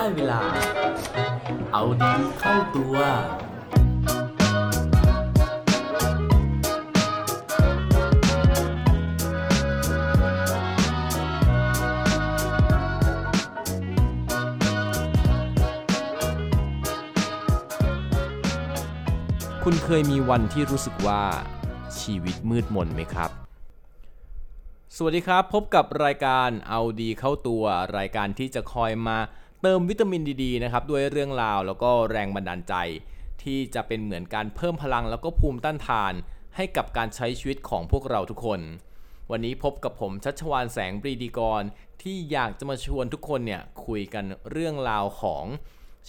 ได้เวลา เอาดีเข้าตัว คุณเคยมีวันที่รู้สึกว่าชีวิตมืดมนไหมครับ สวัสดีครับ พบกับรายการเอาดีเข้าตัว รายการที่จะคอยมา เติมวิตามินดีๆนะครับด้วยเรื่องราวแล้วก็แรงบันดาลใจ ที่จะเป็นเหมือนการเพิ่มพลังแล้วก็ภูมิต้านทาน ให้กับการใช้ชีวิตของพวกเราทุกคน วันนี้พบกับผมชัชวานแสงปรีดีกร ที่อยากจะมาชวนทุกคนเนี่ยคุยกันเรื่องราวของ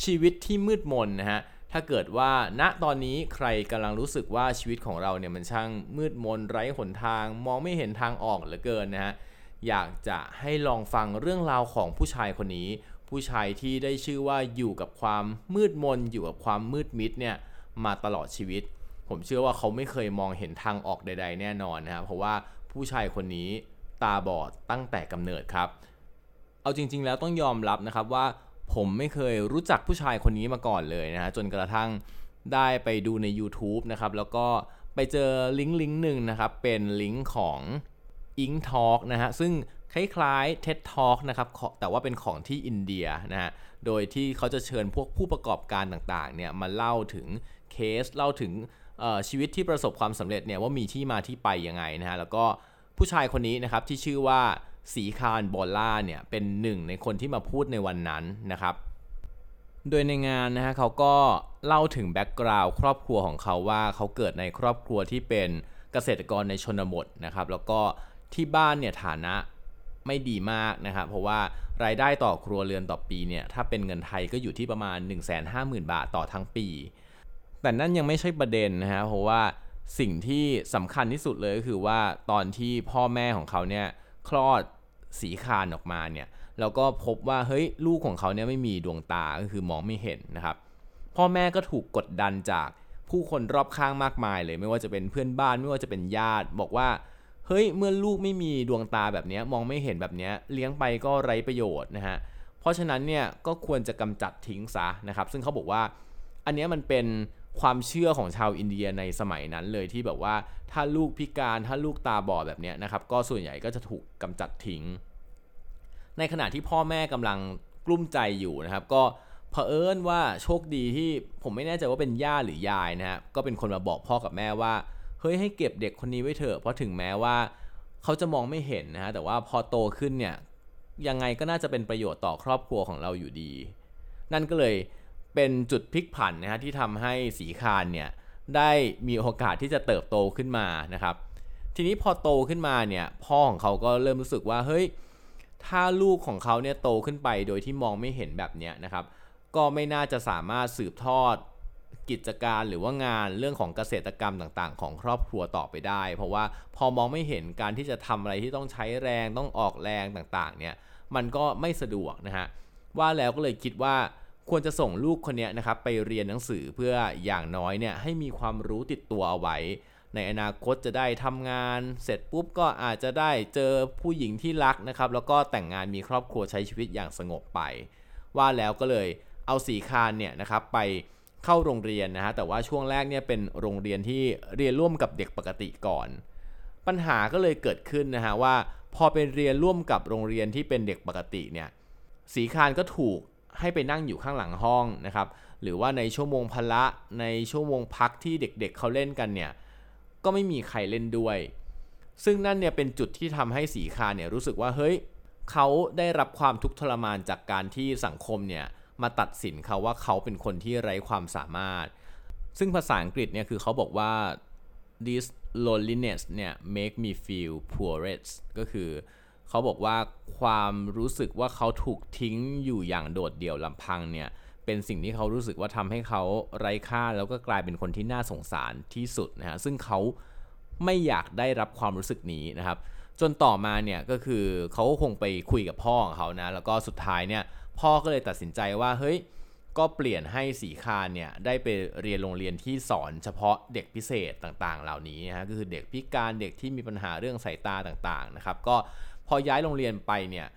ชีวิตที่มืดมนนะฮะถ้าเกิดว่าณตอนนี้ใครกำลังรู้สึกว่าชีวิตของเราเนี่ยมันช่างมืดมนไร้หนทาง มองไม่เห็นทางออกเหลือเกินนะฮะอยากจะให้ลองฟังเรื่องราวของผู้ชายคนนี้ ผู้ชายที่ได้ชื่อว่าอยู่กับความมืดมนอยู่กับความมืดมิดเนี่ยมาตลอดชีวิต ผมเชื่อว่าเขาไม่เคยมองเห็นทางออกใด ๆ แน่นอนนะครับเพราะว่าผู้ชายคนนี้ตาบอดตั้งแต่กำเนิดครับ เอาจริง ๆ แล้วต้องยอมรับนะครับว่าผมไม่เคยรู้จักผู้ชายคนนี้มาก่อนเลยนะฮะจนกระทั่งได้ไปดูใน YouTube นะครับแล้วก็ไปเจอลิงก์ลิงก์หนึ่งนะครับเป็นลิงก์ของ Ink Talk นะฮะซึ่ง คล้ายๆ TED Talk นะครับแต่ว่าเป็นของที่อินเดียนะฮะโดยที่เขาจะเชิญพวกผู้ประกอบการต่างๆเนี่ยมาเล่าถึงเคสเล่าถึงชีวิตที่ประสบความสำเร็จเนี่ยว่ามีที่มาที่ไปยังไงนะฮะแล้วก็ผู้ชายคนนี้นะครับที่ชื่อว่าสีคารบอลล่าเนี่ยเป็นหนึ่งในคนที่มาพูดในวันนั้นนะครับ โดยในงานนะฮะเขาก็เล่าถึง background ครอบครัวของเขาว่าเขาเกิดในครอบครัวที่เป็นเกษตรกรในชนบทนะครับ แล้วก็ที่บ้านเนี่ยฐานะ ไม่ดีมากนะครับเพราะว่ารายได้ต่อครัวเรือนต่อปีเนี่ยถ้าเป็นเงินไทยก็อยู่ที่ประมาณ 150,000 บาทต่อทั้งปี แต่นั่นยังไม่ใช่ประเด็นนะฮะเพราะว่าสิ่งที่สำคัญที่สุดเลยก็คือว่าตอนที่พ่อแม่ของเขาเนี่ยคลอดสีคานออกมาเนี่ยแล้วก็พบว่าเฮ้ยลูกของเขาเนี่ยไม่มีดวงตาก็คือมองไม่เห็นนะครับ พ่อแม่ก็ถูกกดดันจากผู้คนรอบข้างมากมายเลย ไม่ว่าจะเป็นเพื่อนบ้านไม่ว่าจะเป็นญาติ บอกว่า เฮ้ยเมื่อลูกไม่มีดวงตาแบบนี้มองไม่เห็นแบบนี้เลี้ยงไปก็ไร้ประโยชน์นะฮะเพราะฉะนั้นเนี่ยก็ควรจะกำจัดทิ้งซะนะครับ ซึ่งเขาบอกว่า อันนี้มันเป็นความเชื่อของชาวอินเดียในสมัยนั้นเลยที่แบบว่าถ้าลูกพิการถ้าลูกตาบอดแบบนี้นะครับก็ส่วนใหญ่ก็จะถูกกำจัดทิ้ง ในขณะที่พ่อแม่กำลังกลุ้มใจอยู่นะครับ ก็เผอิญว่าโชคดีที่ผมไม่แน่ใจว่าเป็นย่าหรือยายนะฮะก็เป็นคนมาบอกพ่อกับแม่ว่า เฮ้ยให้เก็บเด็กคนนี้ไว้เถอะเพราะถึงแม้ว่าเขาจะมองไม่เห็นนะฮะแต่ว่าพอโตขึ้นเนี่ยยังไงก็น่าจะเป็นประโยชน์ต่อครอบครัวของเราอยู่ดี นั่นก็เลยเป็นจุดพลิกผันนะฮะที่ทำให้สีคานเนี่ยได้มีโอกาสที่จะเติบโตขึ้นมานะครับ ทีนี้พอโตขึ้นมาเนี่ยพ่อของเขาก็เริ่มรู้สึกว่าเฮ้ยถ้าลูกของเขาเนี่ยโตขึ้นไปโดยที่มองไม่เห็นแบบเนี้ยนะครับ ก็ไม่น่าจะสามารถสืบทอด กิจการหรือว่างานเรื่องของเกษตรกรรมต่างๆ ของครอบครัวต่อไปได้ เพราะว่าพอมองไม่เห็นการที่จะทำอะไรที่ต้องใช้แรงต้องออกแรงต่างๆเนี่ยมันก็ไม่สะดวกนะฮะว่าแล้วก็เลยคิดว่าควรจะส่งลูกคนนี้นะครับไปเรียนหนังสือเพื่ออย่างน้อยเนี่ยให้มีความรู้ติดตัวเอาไว้ ในอนาคตจะได้ทำงาน เสร็จปุ๊บก็อาจจะได้เจอผู้หญิงที่รักนะครับ แล้วก็แต่งงานมีครอบครัวใช้ชีวิตอย่างสงบไป ว่าแล้วก็เลยเอาสีคานเนี่ยนะครับไป เข้าโรงเรียนนะฮะแต่ว่าช่วงแรกเนี่ยเป็นโรงเรียนที่เรียนร่วมกับเด็กปกติก่อน ปัญหาก็เลยเกิดขึ้นนะฮะว่าพอเป็นเรียนร่วมกับโรงเรียนที่เป็นเด็กปกติเนี่ยสีคานก็ถูกให้ไปนั่งอยู่ข้างหลังห้องนะครับหรือว่าในชั่วโมงพละในชั่วโมงพักที่เด็กๆเเขาเล่นกันเนี่ยก็ไม่มีใครเล่นด้วย ซึ่งนั่นเนี่ยเป็นจุดที่ทำให้สีคานเนี่ยรู้สึกว่าเฮ้ยเขาได้รับความทุกข์ทรมานจากการที่สังคมเนี่ย มาตัดสินเขาว่าเขาเป็นคนที่ไร้ความสามารถ ซึ่งภาษาอังกฤษเนี่ยคือเขาบอกว่า this loneliness เนี่ย make me feel poorest ก็คือเขาบอกว่าความรู้สึกว่าเขาถูกทิ้งอยู่อย่างโดดเดี่ยวลำพังเนี่ย เป็นสิ่งที่เขารู้สึกว่าทำให้เขาไร้ค่าแล้วก็กลายเป็นคนที่น่าสงสารที่สุดนะฮะ ซึ่งเขาไม่อยากได้รับความรู้สึกนี้นะครับ จนต่อมาเนี่ยก็คือเขาก็คงไปคุยกับพ่อของเขานะ แล้วก็สุดท้ายเนี่ย พ่อก็เลยตัดสินใจว่าเฮ้ยก็เปลี่ยนให้สีคานเนี่ยได้ไปเรียนโรงเรียนที่สอนเฉพาะเด็กพิเศษต่างๆ เหล่านี้นะฮะก็คือเด็กพิการเด็กที่มีปัญหาเรื่องสายตาต่างๆนะครับก็พอย้ายโรงเรียนไปเนี่ย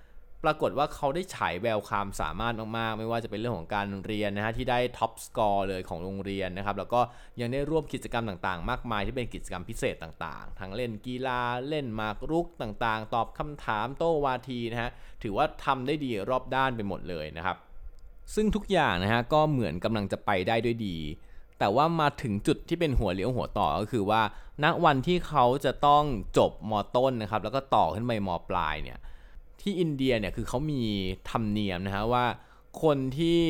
ปรากฏว่าเขาได้ฉายแววความสามารถมากๆ ไม่ว่าจะเป็นเรื่องของการเรียนนะฮะที่ได้ท็อปสกอร์เลยของโรงเรียนนะครับแล้วก็ยังได้ร่วมกิจกรรมต่างๆ มากมายที่เป็นกิจกรรมพิเศษต่างๆ ทั้งเล่นกีฬาเล่นมากรุกต่างๆ ตอบคำถามโต้วาทีนะฮะถือว่าทำได้ดีรอบด้านไปหมดเลยนะครับซึ่งทุกอย่างนะฮะก็เหมือนกำลังจะไปได้ด้วยดี แต่ว่ามาถึงจุดที่เป็นหัวเลี้ยวหัวต่อก็คือว่าณวันที่เขาจะต้องจบมต้นนะครับแล้วก็ต่อขึ้นไปมปลายเนี่ย ที่อินเดียเนี่ยคือเขามีธรรมเนียมนะฮะว่าคนที่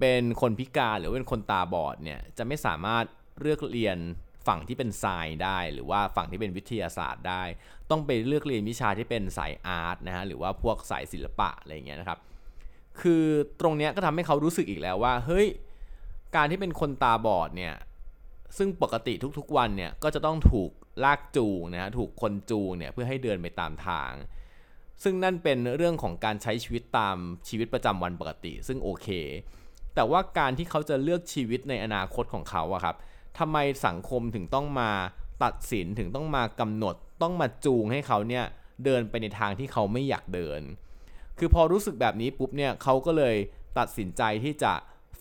เป็นคนพิการหรือเป็นคนตาบอดเนี่ยจะไม่สามารถเลือกเรียนฝั่งที่เป็นไซน์ได้ หรือว่าฝั่งที่เป็นวิทยาศาสตร์ได้ ต้องไปเลือกเรียนวิชาที่เป็นสายอาร์ตนะฮะหรือว่าพวกสายศิลปะอะไรอย่างเงี้ยนะครับคือตรงเนี้ยก็ทำให้เขารู้สึกอีกแล้วว่าเฮ้ยการที่เป็นคนตาบอดเนี่ยซึ่งปกติทุกๆวันเนี่ยก็จะต้องถูกลากจูงนะฮะถูกคนจูงเนี่ยเพื่อให้เดินไปตามทาง ซึ่งนั่นเป็นเรื่องของการใช้ชีวิตตามชีวิตประจำวันปกติ ซึ่งโอเค แต่ว่าการที่เขาจะเลือกชีวิตในอนาคตของเขาอะครับทำไมสังคมถึงต้องมาตัดสินถึงต้องมากำหนด ต้องมาจูงให้เขาเนี่ยเดินไปในทางที่เขาไม่อยากเดิน คือพอรู้สึกแบบนี้ปุ๊บเนี่ยเขาก็เลยตัดสินใจที่จะ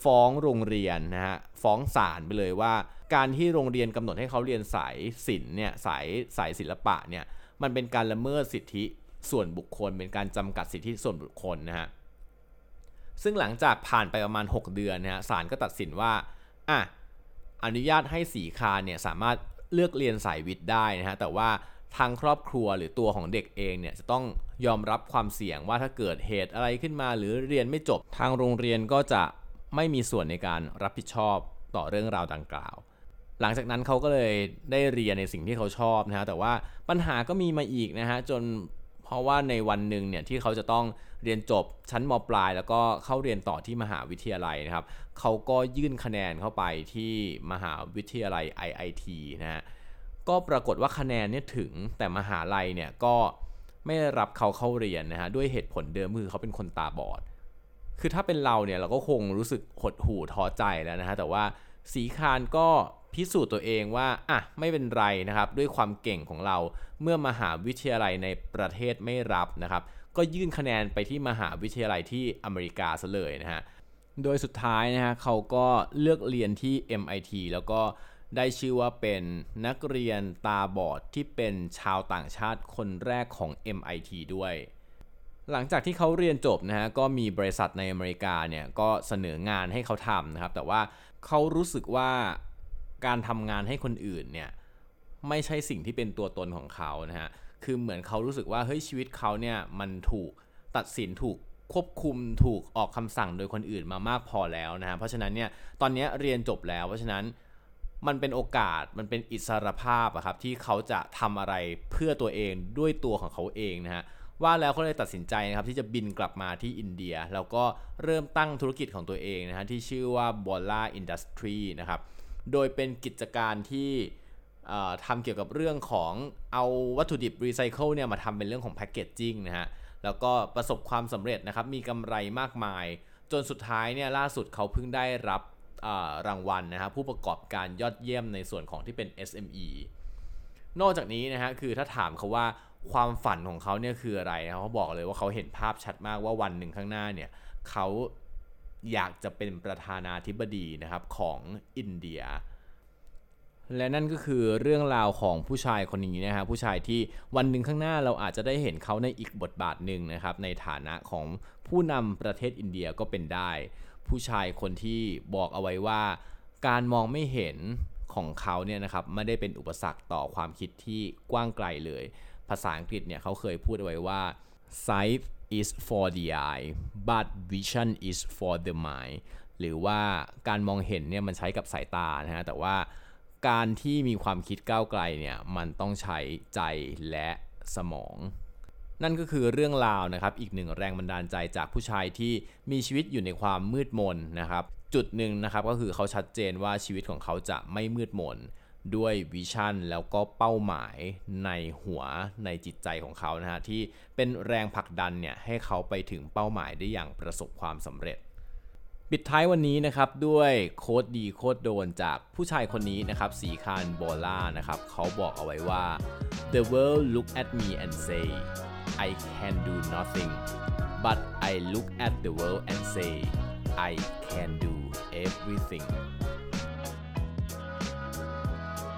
ฟ้องโรงเรียนนะฮะฟ้องศาลไปเลยว่า การที่โรงเรียนกำหนดให้เขาเรียนสายศิลป์เนี่ยสายสายศิลปะเนี่ยมันเป็นการละเมิดสิทธิ ส่วนบุคคลเป็นการจำกัดสิทธิส่วนบุคคลนะฮะซึ่งหลังจากผ่านไปประมาณ 6 เดือนนะฮะศาลก็ตัดสินว่าอะอนุญาตให้สีคาเนี่ยสามารถเลือกเรียนสายวิทย์ได้นะฮะแต่ว่าทางครอบครัวหรือตัวของเด็กเองเนี่ยจะต้องยอมรับความเสี่ยงว่าถ้าเกิดเหตุอะไรขึ้นมา หรือเรียนไม่จบทางโรงเรียนก็จะไม่มีส่วนในการรับผิดชอบต่อเรื่องราวดังกล่าว หลังจากนั้นเขาก็เลยได้เรียนในสิ่งที่เขาชอบนะฮะแต่ว่าปัญหาก็มีมาอีกนะฮะจน เพราะว่าในวันหนึ่งเนี่ยที่เขาจะต้องเรียนจบชั้นมปลาย แล้วก็เข้าเรียนต่อที่มหาวิทยาลัยนะครับเขาก็ยื่นคะแนนเข้าไปที่มหาวิทยาลัย IIT นะฮะก็ปรากฏว่าคะแนนเนี่ยถึงแต่มหาลัยเนี่ยก็ไม่รับเขาเข้าเรียนนะฮะด้วยเหตุผลเดิมคือเขาเป็นคนตาบอด คือถ้าเป็นเราเนี่ยเราก็คงรู้สึกหดหู่ท้อใจแล้วนะฮะแต่ว่าสีคานก็ พิสูจน์ตัวเองว่าอะไม่เป็นไรนะครับด้วยความเก่งของเราเมื่อมหาวิทยาลัยในประเทศไม่รับนะครับ ก็ยื่นคะแนนไปที่มหาวิทยาลัยที่อเมริกาซะเลยนะฮะโดยสุดท้ายนะฮะเขาก็เลือกเรียนที่ MIT แล้วก็ได้ชื่อว่าเป็นนักเรียนตาบอดที่เป็นชาวต่างชาติคนแรกของ MIT ด้วย หลังจากที่เขาเรียนจบนะฮะก็มีบริษัทในอเมริกาเนี่ยก็เสนองานให้เขาทำนะครับ แต่ว่าเขารู้สึกว่า การทำงานให้คนอื่นเนี่ยไม่ใช่สิ่งที่เป็นตัวตนของเขานะฮะคือเหมือนเขารู้สึกว่าเฮ้ยชีวิตเขาเนี่ยมันถูกตัดสินถูกควบคุมถูกออกคำสั่งโดยคนอื่นมามากพอแล้วนะฮะเพราะฉะนั้นเนี่ยตอนนี้เรียนจบแล้ว เพราะฉะนั้นมันเป็นโอกาสมันเป็นอิสรภาพอะครับที่เขาจะทำอะไรเพื่อตัวเองด้วยตัวของเขาเองนะฮะว่าแล้วเขาเลยตัดสินใจนะครับที่จะบินกลับมาที่อินเดีย แล้วก็เริ่มตั้งธุรกิจของตัวเองนะฮะที่ชื่อว่า b o l a Industry นะครับ โดยเป็นกิจการที่ทำเกี่ยวกับเรื่องของเอาวัตถุดิบรีไซเคิลเนี่ยมาทำเป็นเรื่องของแพคเกจจิ้งนะฮะ แล้วก็ประสบความสำเร็จนะครับ มีกำไรมากมาย จนสุดท้ายเนี่ยล่าสุดเขาเพิ่งได้รับรางวัลนะครับผู้ประกอบการยอดเยี่ยมในส่วนของที่เป็น SME นอกจากนี้นะฮะคือถ้าถามเขาว่าความฝันของเขาเนี่ยคืออะไรนะเขาบอกเลยว่าเขาเห็นภาพชัดมากว่าวันหนึ่งข้างหน้าเนี่ยเขา อยากจะเป็นประธานาธิบดีนะครับของอินเดีย และนั่นก็คือเรื่องราวของผู้ชายคนนี้นะฮะผู้ชายที่วันหนึ่งข้างหน้าเราอาจจะได้เห็นเขาในอีกบทบาทหนึ่งนะครับในฐานะของผู้นำประเทศอินเดียก็เป็นได้ ผู้ชายคนที่บอกเอาไว้ว่า การมองไม่เห็นของเขาเนี่ยนะครับไม่ได้เป็นอุปสรรคต่อความคิดที่กว้างไกลเลย ภาษาอังกฤษเนี่ยเขาเคยพูดเอาไว้ว่า sight is for the eye but vision is for the mind หรือว่าการมองเห็นเนี่ยมันใช้กับสายตานะฮะแต่ว่าการที่มีความคิดก้าวไกลเนี่ยมันต้องใช้ใจและสมอง นั่นก็คือเรื่องราวนะครับอีกหนึ่งแรงบันดาลใจจากผู้ชายที่มีชีวิตอยู่ในความมืดมนนะครับ จุดหนึ่งนะครับก็คือเขาชัดเจนว่าชีวิตของเขาจะไม่มืดมน ด้วยวิชั่นแล้วก็เป้าหมายในหัวในจิตใจของเขานะฮะที่เป็นแรงผลักดันเนี่ยให้เขาไปถึงเป้าหมายได้อย่างประสบความสำเร็จ ปิดท้ายวันนี้นะครับด้วยโค้ดดีโค้ดโดนจากผู้ชายคนนี้นะครับสีคานโบล่านะครับเขาบอกเอาไว้ว่า the world look at me and say I can do nothing but I look at the world and say I can do everything